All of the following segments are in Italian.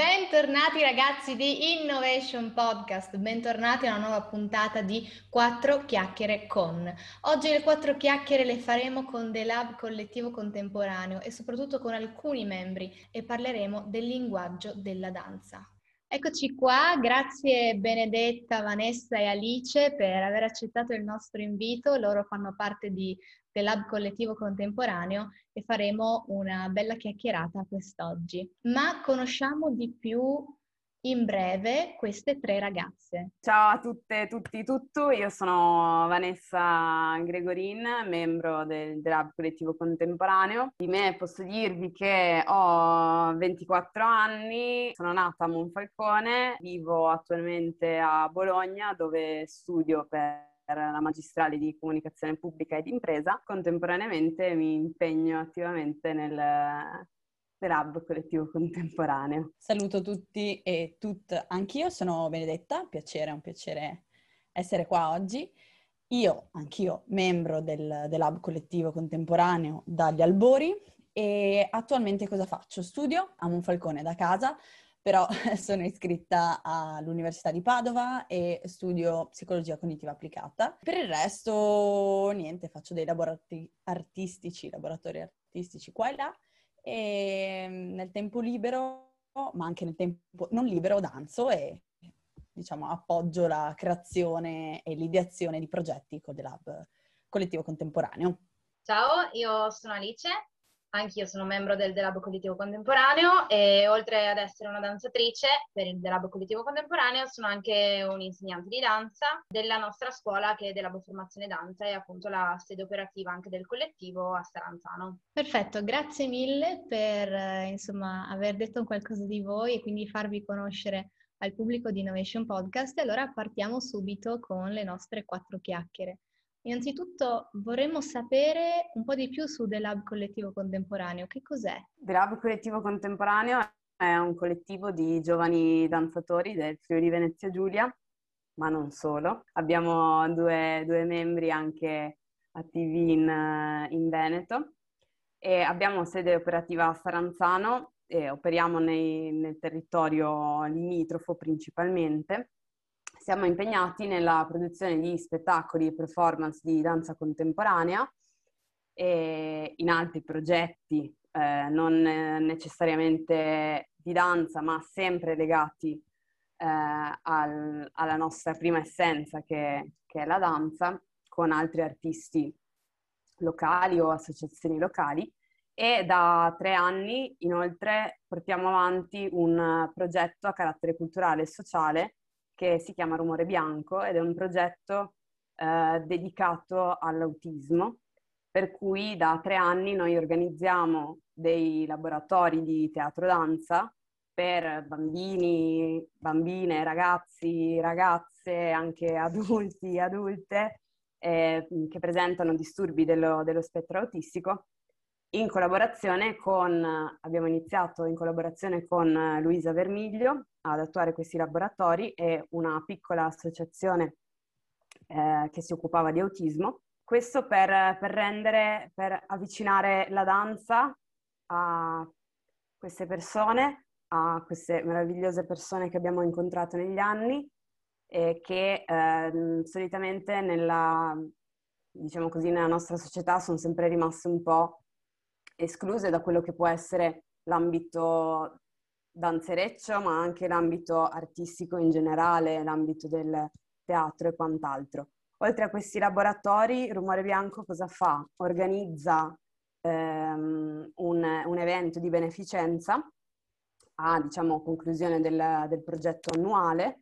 Bentornati ragazzi di Innovation Podcast, bentornati a una nuova puntata di Quattro chiacchiere con. Oggi le quattro chiacchiere le faremo con The Lab Collettivo Contemporaneo e soprattutto con alcuni membri e parleremo del linguaggio della danza. Eccoci qua, grazie Benedetta, Vanessa e Alice per aver accettato il nostro invito. Loro fanno parte di The Lab Collettivo Contemporaneo e faremo una bella chiacchierata quest'oggi. Ma conosciamo di più in breve queste tre ragazze. Ciao a tutte, tutti, tutto. Io sono Vanessa Gregorin, membro del Lab Collettivo Contemporaneo. Di me posso dirvi che ho 24 anni, sono nata a Monfalcone, vivo attualmente a Bologna dove studio per la magistrale di comunicazione pubblica ed impresa. Contemporaneamente mi impegno attivamente nel Lab Collettivo Contemporaneo. Saluto tutti e tutte, anch'io sono Benedetta, piacere, è un piacere essere qua oggi. Io, anch'io, membro del, del Lab Collettivo Contemporaneo dagli albori e attualmente cosa faccio? Studio a Monfalcone da casa, però sono iscritta all'Università di Padova e studio psicologia cognitiva applicata. Per il resto, niente, faccio dei laboratori artistici, laboratori artistici qua e là e mm, nel tempo libero, ma anche nel tempo non libero, danzo e diciamo appoggio la creazione e l'ideazione di progetti con The Lab Collettivo Contemporaneo. Ciao, io sono Alice, Anch'io sono membro del Delab Cognitivo Contemporaneo e oltre ad essere una danzatrice per il Delab Cognitivo Contemporaneo sono anche un'insegnante di danza della nostra scuola che è della Formazione Danza e appunto la sede operativa anche del collettivo a Staranzano. Perfetto, grazie mille per eh, insomma aver detto qualcosa di voi e quindi farvi conoscere al pubblico di Innovation Podcast. E allora partiamo subito con le nostre quattro chiacchiere. Innanzitutto vorremmo sapere un po' di più su The Lab Collettivo Contemporaneo. Che cos'è? The Lab Collettivo Contemporaneo è un collettivo di giovani danzatori del Friuli Venezia Giulia, ma non solo. Abbiamo due, due membri anche attivi in, in, Veneto e abbiamo sede operativa a Saranzano e operiamo nei, nel territorio limitrofo principalmente siamo impegnati nella produzione di spettacoli e performance di danza contemporanea e in altri progetti, eh, non necessariamente di danza, ma sempre legati eh, al, alla nostra prima essenza che, che è la danza, con altri artisti locali o associazioni locali. E da tre anni inoltre portiamo avanti un progetto a carattere culturale e sociale che si chiama Rumore Bianco ed è un progetto eh, dedicato all'autismo, per cui da tre anni noi organizziamo dei laboratori di teatro danza per bambini, bambine, ragazzi, ragazze, anche adulti, adulte, eh, che presentano disturbi dello, dello spettro autistico in collaborazione con, abbiamo iniziato in collaborazione con Luisa Vermiglio ad attuare questi laboratori e una piccola associazione eh, che si occupava di autismo. Questo per, per rendere, per avvicinare la danza a queste persone, a queste meravigliose persone che abbiamo incontrato negli anni e che eh, solitamente nella, diciamo così, nella nostra società sono sempre rimaste un po' escluse da quello che può essere l'ambito danzereccio, ma anche l'ambito artistico in generale, l'ambito del teatro e quant'altro. Oltre a questi laboratori, Rumore Bianco cosa fa? Organizza ehm, un, un, evento di beneficenza a diciamo, conclusione del, del progetto annuale,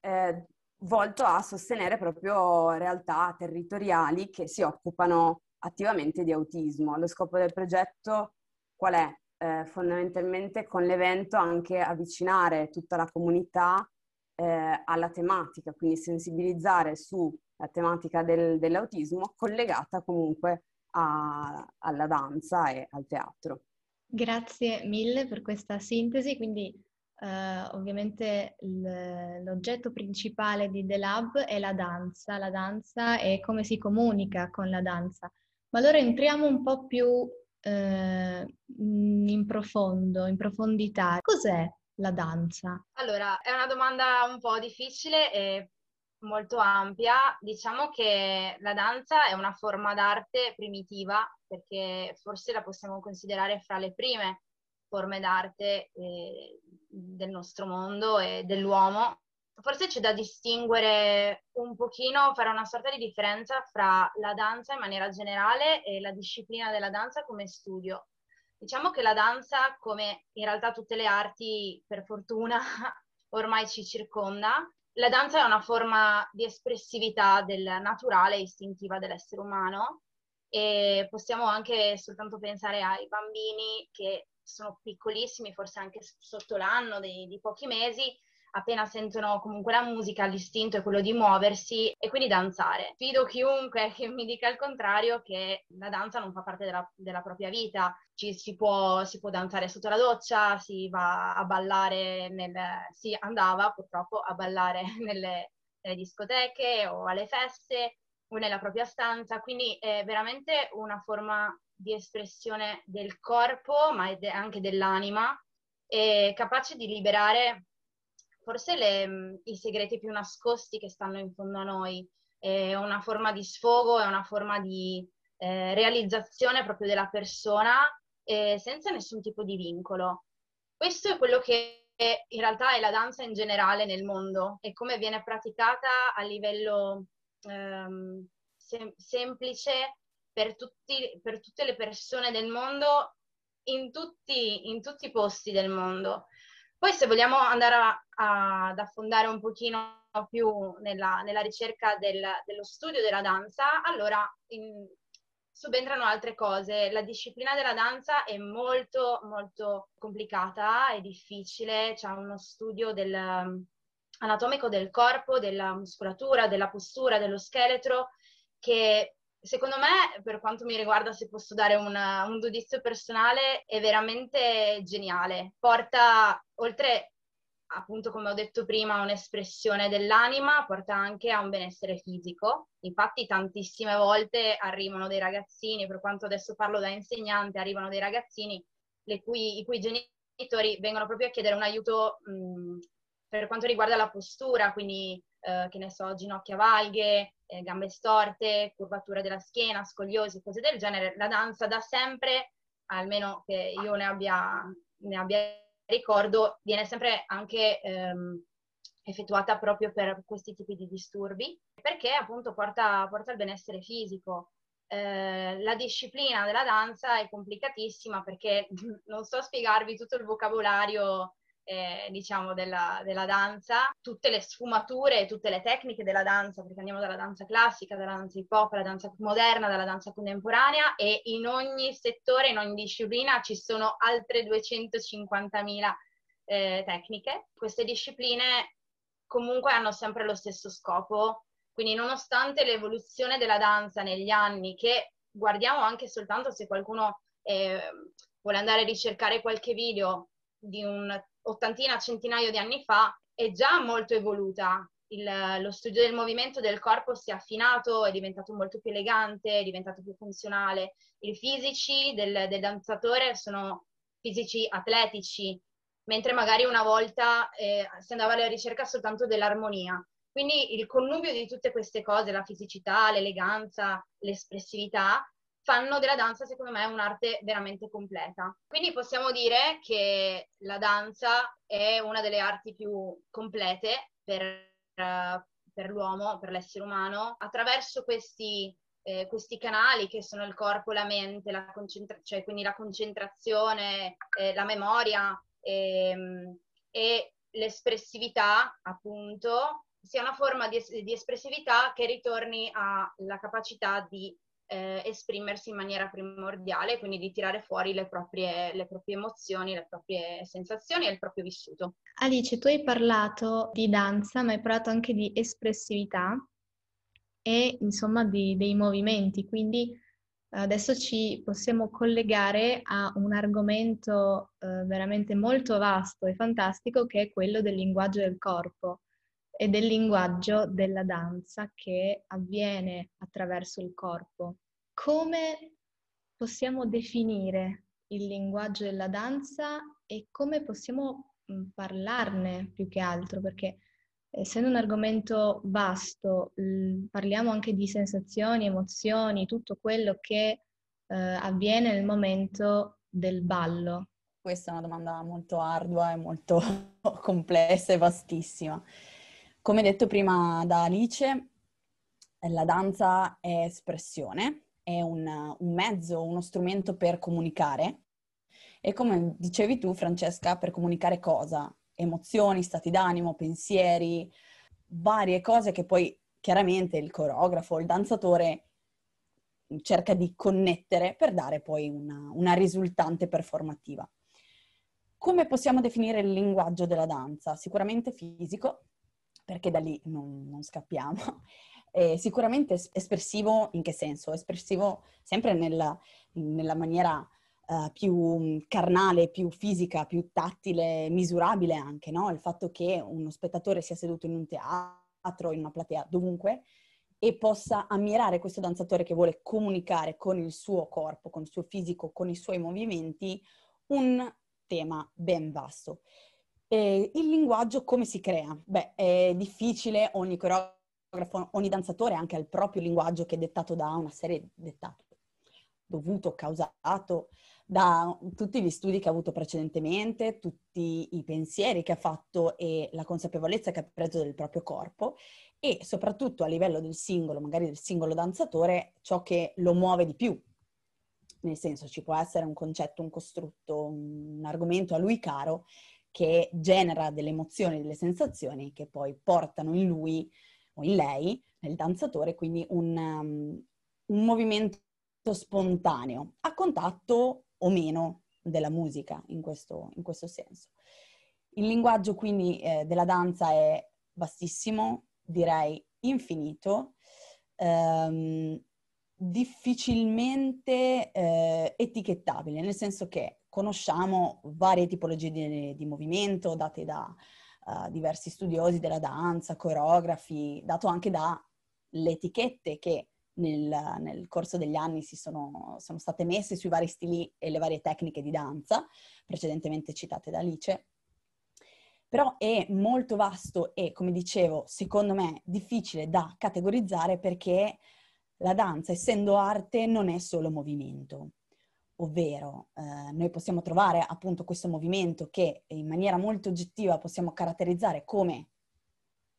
eh, volto a sostenere proprio realtà territoriali che si occupano attivamente di autismo. Lo scopo del progetto qual è? Eh, fondamentalmente con l'evento anche avvicinare tutta la comunità eh, alla tematica, quindi sensibilizzare sulla tematica del, dell'autismo collegata comunque a, alla danza e al teatro. Grazie mille per questa sintesi, quindi Uh, ovviamente l- l'oggetto principale di The Lab è la danza, la danza e come si comunica con la danza. Ma allora entriamo un po' più eh, in profondo, in profondità. Cos'è la danza? Allora, è una domanda un po' difficile e molto ampia. Diciamo che la danza è una forma d'arte primitiva perché forse la possiamo considerare fra le prime forme d'arte eh, del nostro mondo e dell'uomo. Forse c'è da distinguere un pochino, fare una sorta di differenza fra la danza in maniera generale e la disciplina della danza come studio. Diciamo che la danza, come in realtà tutte le arti, per fortuna, ormai ci circonda, la danza è una forma di espressività del naturale e istintiva dell'essere umano e possiamo anche soltanto pensare ai bambini che sono piccolissimi, forse anche sotto l'anno di, di pochi mesi, appena sentono comunque la musica, l'istinto è quello di muoversi e quindi danzare. Fido chiunque che mi dica il contrario che la danza non fa parte della, della propria vita. Ci, si, può, si, può, danzare sotto la doccia, si va a ballare nel... si andava purtroppo a ballare nelle, nelle discoteche o alle feste o nella propria stanza, quindi è veramente una forma di espressione del corpo, ma anche dell'anima, capace di liberare forse le, i segreti più nascosti che stanno in fondo a noi. È una forma di sfogo, è una forma di eh, realizzazione proprio della persona eh, senza nessun tipo di vincolo. Questo è quello che in realtà è la danza in generale nel mondo e come viene praticata a livello ehm, sem- semplice per, tutti, per, tutte le persone del mondo in tutti, in tutti i posti del mondo. Poi se vogliamo andare a, a, ad affondare un pochino più nella, nella ricerca del, dello studio della danza, allora in, subentrano altre cose. La disciplina della danza è molto, molto complicata e difficile, c'è uno studio del, anatomico del corpo, della muscolatura, della postura, dello scheletro, che secondo me, per quanto mi riguarda, se posso dare una, un giudizio personale, è veramente geniale. Porta, oltre appunto come ho detto prima, un'espressione dell'anima, porta anche a un benessere fisico. Infatti tantissime volte arrivano dei ragazzini, per quanto adesso parlo da insegnante, arrivano dei ragazzini cui, i cui genitori vengono proprio a chiedere un aiuto mh, per quanto riguarda la postura, quindi eh, che ne so, ginocchia valghe, eh, gambe storte, curvatura della schiena, scoliosi, cose del genere. La danza da sempre, almeno che io ne abbia, ne abbia ricordo, viene sempre anche ehm, effettuata proprio per questi tipi di disturbi, perché appunto porta, porta al benessere fisico. Eh, la disciplina della danza è complicatissima perché non so spiegarvi tutto il vocabolario eh, diciamo, della, della, danza, tutte le sfumature, tutte le tecniche della danza, perché andiamo dalla danza classica, dalla danza hip hop, alla danza moderna, dalla danza contemporanea e in ogni settore, in ogni disciplina ci sono altre 250.000 eh, tecniche. Queste discipline comunque hanno sempre lo stesso scopo, quindi nonostante l'evoluzione della danza negli anni, che guardiamo anche soltanto se qualcuno eh, vuole andare a ricercare qualche video di un ottantina, centinaio di anni fa, è già molto evoluta. Il, lo studio del movimento del corpo si è affinato, è diventato molto più elegante, è diventato più funzionale. I fisici del, del danzatore sono fisici atletici, mentre magari una volta eh, si andava alla ricerca soltanto dell'armonia. Quindi il connubio di tutte queste cose, la fisicità, l'eleganza, l'espressività, fanno della danza, secondo me, un'arte veramente completa. Quindi possiamo dire che la danza è una delle arti più complete per, uh, per l'uomo, per l'essere umano, attraverso questi, eh, questi canali che sono il corpo, la mente, la concentra- cioè quindi la concentrazione, eh, la memoria ehm, e l'espressività, appunto, sia una forma di, di espressività che ritorni alla capacità di eh, esprimersi in maniera primordiale, quindi di tirare fuori le proprie, le proprie emozioni, le proprie sensazioni e il proprio vissuto. Alice, tu hai parlato di danza, ma hai parlato anche di espressività e insomma di, dei movimenti, quindi adesso ci possiamo collegare a un argomento eh, veramente molto vasto e fantastico che è quello del linguaggio del corpo e del linguaggio della danza che avviene attraverso il corpo. Come possiamo definire il linguaggio della danza e come possiamo parlarne più che altro, perché essendo un argomento vasto, parliamo anche di sensazioni, emozioni, tutto quello che eh, avviene nel momento del ballo. Questa è una domanda molto ardua e molto complessa e vastissima. Come detto prima da Alice, la danza è espressione, è un, un mezzo, uno strumento per comunicare. E come dicevi tu, Francesca, per comunicare cosa? emozioni, stati d'animo, pensieri, varie cose che poi chiaramente il coreografo, il danzatore cerca di connettere per dare poi una, una risultante performativa. Come possiamo definire il linguaggio della danza? Sicuramente fisico, perché da lì non, non scappiamo. E sicuramente espressivo in che senso? Espressivo sempre nella, nella maniera uh, più carnale, più fisica, più tattile, misurabile anche, no? Il fatto che uno spettatore sia seduto in un teatro, in una platea, dovunque, e possa ammirare questo danzatore che vuole comunicare con il suo corpo, con il suo fisico, con i suoi movimenti, un tema ben vasto. E il linguaggio come si crea? Beh, è difficile, ogni coreografo, ogni danzatore ha anche il proprio linguaggio che è dettato da una serie dettato, dovuto, causato da tutti gli studi che ha avuto precedentemente, tutti i pensieri che ha fatto e la consapevolezza che ha preso del proprio corpo e soprattutto a livello del singolo, magari del singolo danzatore, ciò che lo muove di più. Nel senso ci può essere un concetto, un costrutto, un argomento a lui caro che genera delle emozioni, delle sensazioni che poi portano in lui o in lei, nel danzatore, quindi un, um, un movimento spontaneo, a contatto o meno della musica in questo, in questo senso. Il linguaggio quindi eh, della danza è vastissimo, direi infinito, ehm, difficilmente eh, etichettabile, nel senso che conosciamo varie tipologie di, di movimento date da uh, diversi studiosi della danza, coreografi, dato anche dalle etichette che nel, nel, corso degli anni si sono, sono, state messe sui vari stili e le varie tecniche di danza, precedentemente citate da Alice. Però è molto vasto e, come dicevo, secondo me difficile da categorizzare perché la danza, essendo arte, non è solo movimento. Ovvero, eh, noi possiamo trovare appunto questo movimento che in maniera molto oggettiva possiamo caratterizzare come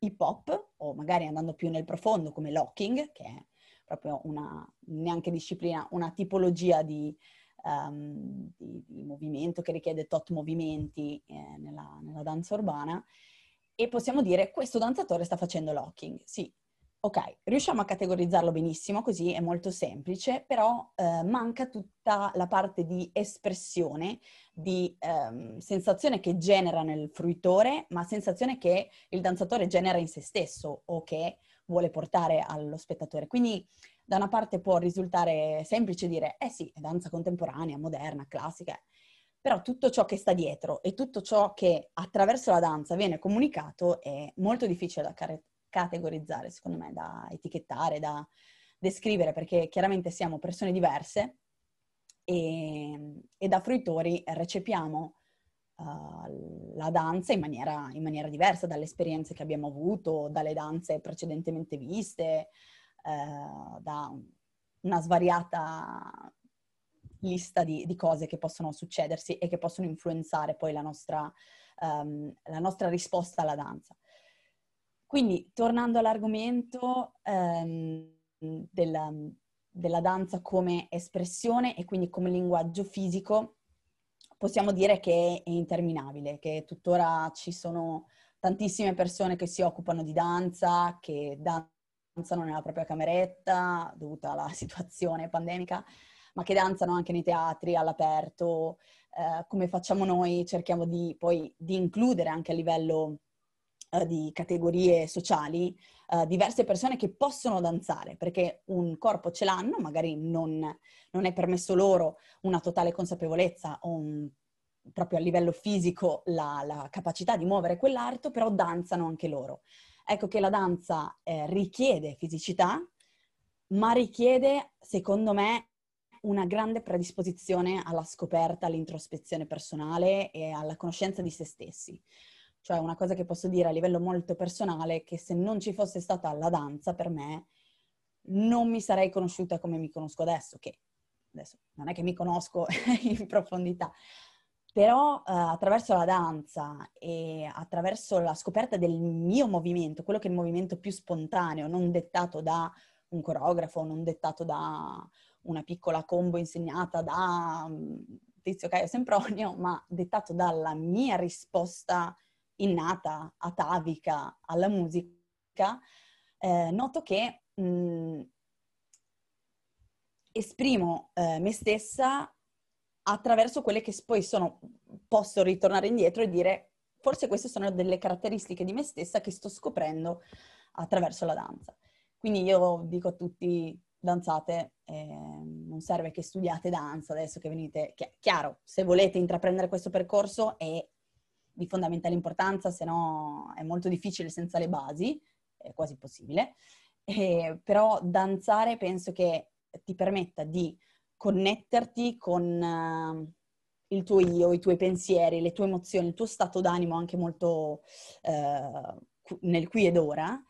hip hop, o magari andando più nel profondo come locking, che è proprio una, neanche disciplina, una tipologia di, um, di, di movimento che richiede tot movimenti eh, nella, nella danza urbana e possiamo dire questo danzatore sta facendo locking. Sì, ok, riusciamo a categorizzarlo benissimo, così è molto semplice, però eh, manca tutta la parte di espressione, di ehm, sensazione che genera nel fruitore, ma sensazione che il danzatore genera in se stesso o che vuole portare allo spettatore. Quindi da una parte può risultare semplice dire, eh sì, è danza contemporanea, moderna, classica, però tutto ciò che sta dietro e tutto ciò che attraverso la danza viene comunicato è molto difficile da car- categorizzare, secondo me, da etichettare, da descrivere, perché chiaramente siamo persone diverse e, e da fruitori recepiamo uh, la danza in maniera, in maniera, diversa dalle esperienze che abbiamo avuto, dalle danze precedentemente viste, uh, da una svariata lista di, di, cose che possono succedersi e che possono influenzare poi la nostra, um, la nostra risposta alla danza. Quindi, tornando all'argomento um, della, della danza come espressione e quindi come linguaggio fisico, possiamo dire che è interminabile, che tuttora ci sono tantissime persone che si occupano di danza, che danzano nella propria cameretta dovuta alla situazione pandemica, ma che danzano anche nei teatri all'aperto. Eh, come facciamo noi, cerchiamo di poi di includere anche a livello di categorie sociali uh, diverse persone che possono danzare, perché un corpo ce l'hanno, magari non, non è permesso loro una totale consapevolezza o un, proprio a livello fisico la, la, capacità di muovere quell'arto, però danzano anche loro. Ecco che la danza eh, richiede fisicità, ma richiede, secondo me, una grande predisposizione alla scoperta, all'introspezione personale e alla conoscenza di se stessi. Cioè una cosa che posso dire a livello molto personale che se non ci fosse stata la danza per me non mi sarei conosciuta come mi conosco adesso, che adesso non è che mi conosco in profondità, però eh, attraverso la danza e attraverso la scoperta del mio movimento, quello che è il movimento più spontaneo, non dettato da un coreografo, non dettato da una piccola combo insegnata da mm, Tizio Caio Sempronio, ma dettato dalla mia risposta innata, atavica alla musica, eh, noto che mh, esprimo eh, me stessa attraverso quelle che poi sono, posso ritornare indietro e dire forse queste sono delle caratteristiche di me stessa che sto scoprendo attraverso la danza. Quindi io dico a tutti danzate, eh, non serve che studiate danza adesso che venite, Chi- chiaro, se volete intraprendere questo percorso è di fondamentale importanza, se no è molto difficile senza le basi, è quasi impossibile, eh, però danzare penso che ti permetta di connetterti con uh, il tuo io, i tuoi pensieri, le tue emozioni, il tuo stato d'animo anche molto uh, nel qui ed ora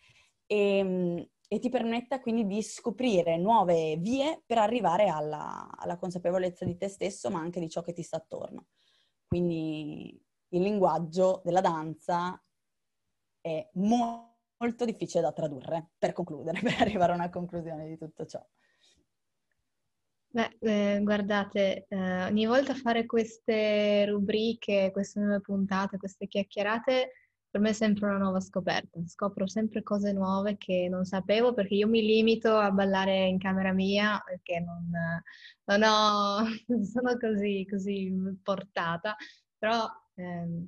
e, e, ti permetta quindi di scoprire nuove vie per arrivare alla, alla, consapevolezza di te stesso ma anche di ciò che ti sta attorno. Quindi il linguaggio della danza è mo- molto difficile da tradurre per concludere, per arrivare a una conclusione di tutto ciò. Beh, eh, guardate, eh, ogni volta fare queste rubriche, queste nuove puntate, queste chiacchierate, per me è sempre una nuova scoperta. Scopro sempre cose nuove che non sapevo perché io mi limito a ballare in camera mia perché non, non ho, non sono così, così portata, però ehm,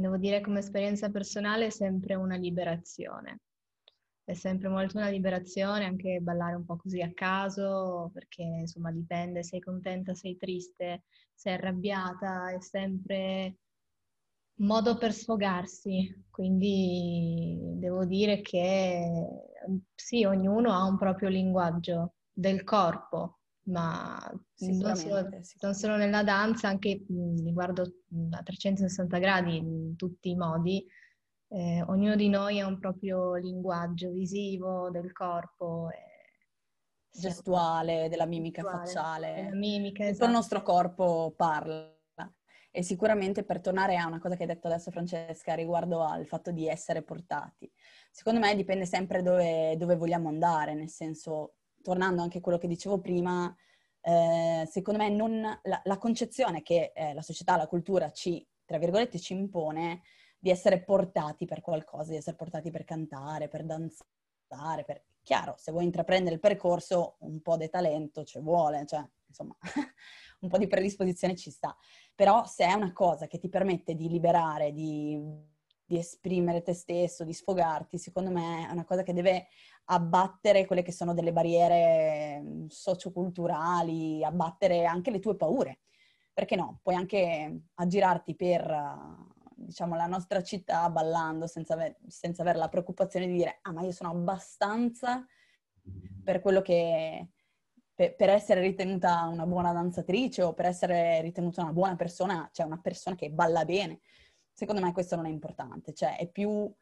devo dire come esperienza personale è sempre una liberazione è sempre molto una liberazione anche ballare un po' così a caso, perché insomma dipende, sei contenta, sei triste, sei arrabbiata, è sempre modo per sfogarsi. Quindi devo dire che sì, ognuno ha un proprio linguaggio del corpo, ma non solo, non solo, nella danza, anche riguardo a 360 gradi in tutti i modi eh, ognuno di noi ha un proprio linguaggio visivo del corpo. gestuale, della mimica gestuale, facciale. Mimica, esatto. il nostro corpo parla. E sicuramente per tornare a una cosa che hai detto adesso Francesca riguardo al fatto di essere portati, secondo me dipende sempre dove, dove vogliamo andare, nel senso, tornando anche a quello che dicevo prima, eh, secondo me non, la, la, concezione che eh, la società, la cultura ci, tra virgolette, ci impone di essere portati per qualcosa, di essere portati per cantare, per danzare, per... Chiaro, se vuoi intraprendere il percorso, un po' di talento ci vuole, cioè, insomma, un po' di predisposizione ci sta. Però se è una cosa che ti permette di liberare, di, di esprimere te stesso, di sfogarti, secondo me è una cosa che deve abbattere quelle che sono delle barriere mm, socioculturali, abbattere anche le tue paure. Perché no? Puoi anche aggirarti per diciamo, la nostra città ballando senza, aver, senza avere la preoccupazione di dire ah ma io sono abbastanza per quello che... Per, per essere ritenuta una buona danzatrice o per essere ritenuta una buona persona, cioè una persona che balla bene. Secondo me questo non è importante, cioè è più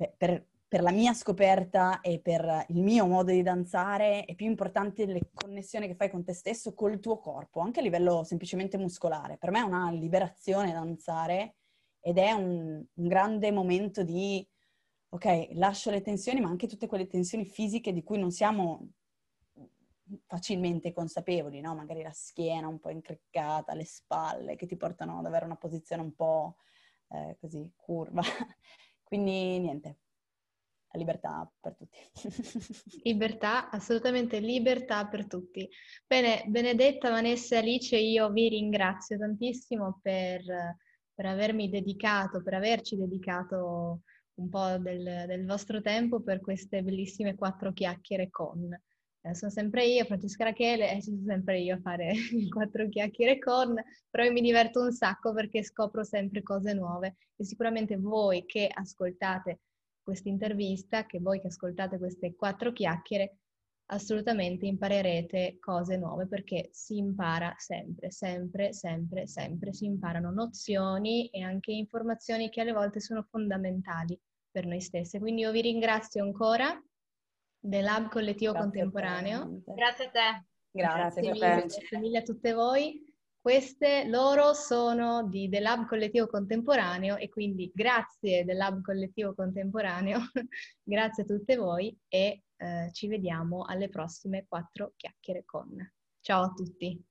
per, per, per la mia scoperta e per il mio modo di danzare è più importante le connessioni che fai con te stesso, col tuo corpo, anche a livello semplicemente muscolare. Per me è una liberazione danzare ed è un, un grande momento di, ok, lascio le tensioni, ma anche tutte quelle tensioni fisiche di cui non siamo facilmente consapevoli, no? Magari la schiena un po' incriccata, le spalle, che ti portano ad avere una posizione un po' eh, così curva. Quindi niente, libertà per tutti. libertà, assolutamente libertà per tutti. Bene, Benedetta, Vanessa Alice, io vi ringrazio tantissimo per per avermi dedicato, per averci dedicato un po' del, del vostro tempo per queste bellissime quattro chiacchiere con. Eh, sono sempre io, Francesca Rachele, e sono sempre io a fare quattro chiacchiere con, però io mi diverto un sacco perché scopro sempre cose nuove e sicuramente voi che ascoltate questa intervista, che voi che ascoltate queste quattro chiacchiere, assolutamente imparerete cose nuove perché si impara sempre, sempre, sempre, sempre, si imparano nozioni e anche informazioni che alle volte sono fondamentali per noi stesse. Quindi io vi ringrazio ancora dell'Hub Collettivo Grazie Contemporaneo. te. Grazie a te. Grazie, Grazie a te. grazie mille a tutte voi. Queste loro sono di The Lab Collettivo Contemporaneo e quindi grazie del Lab Collettivo Contemporaneo, grazie a tutte voi e eh, ci vediamo alle prossime quattro chiacchiere con. Ciao a tutti.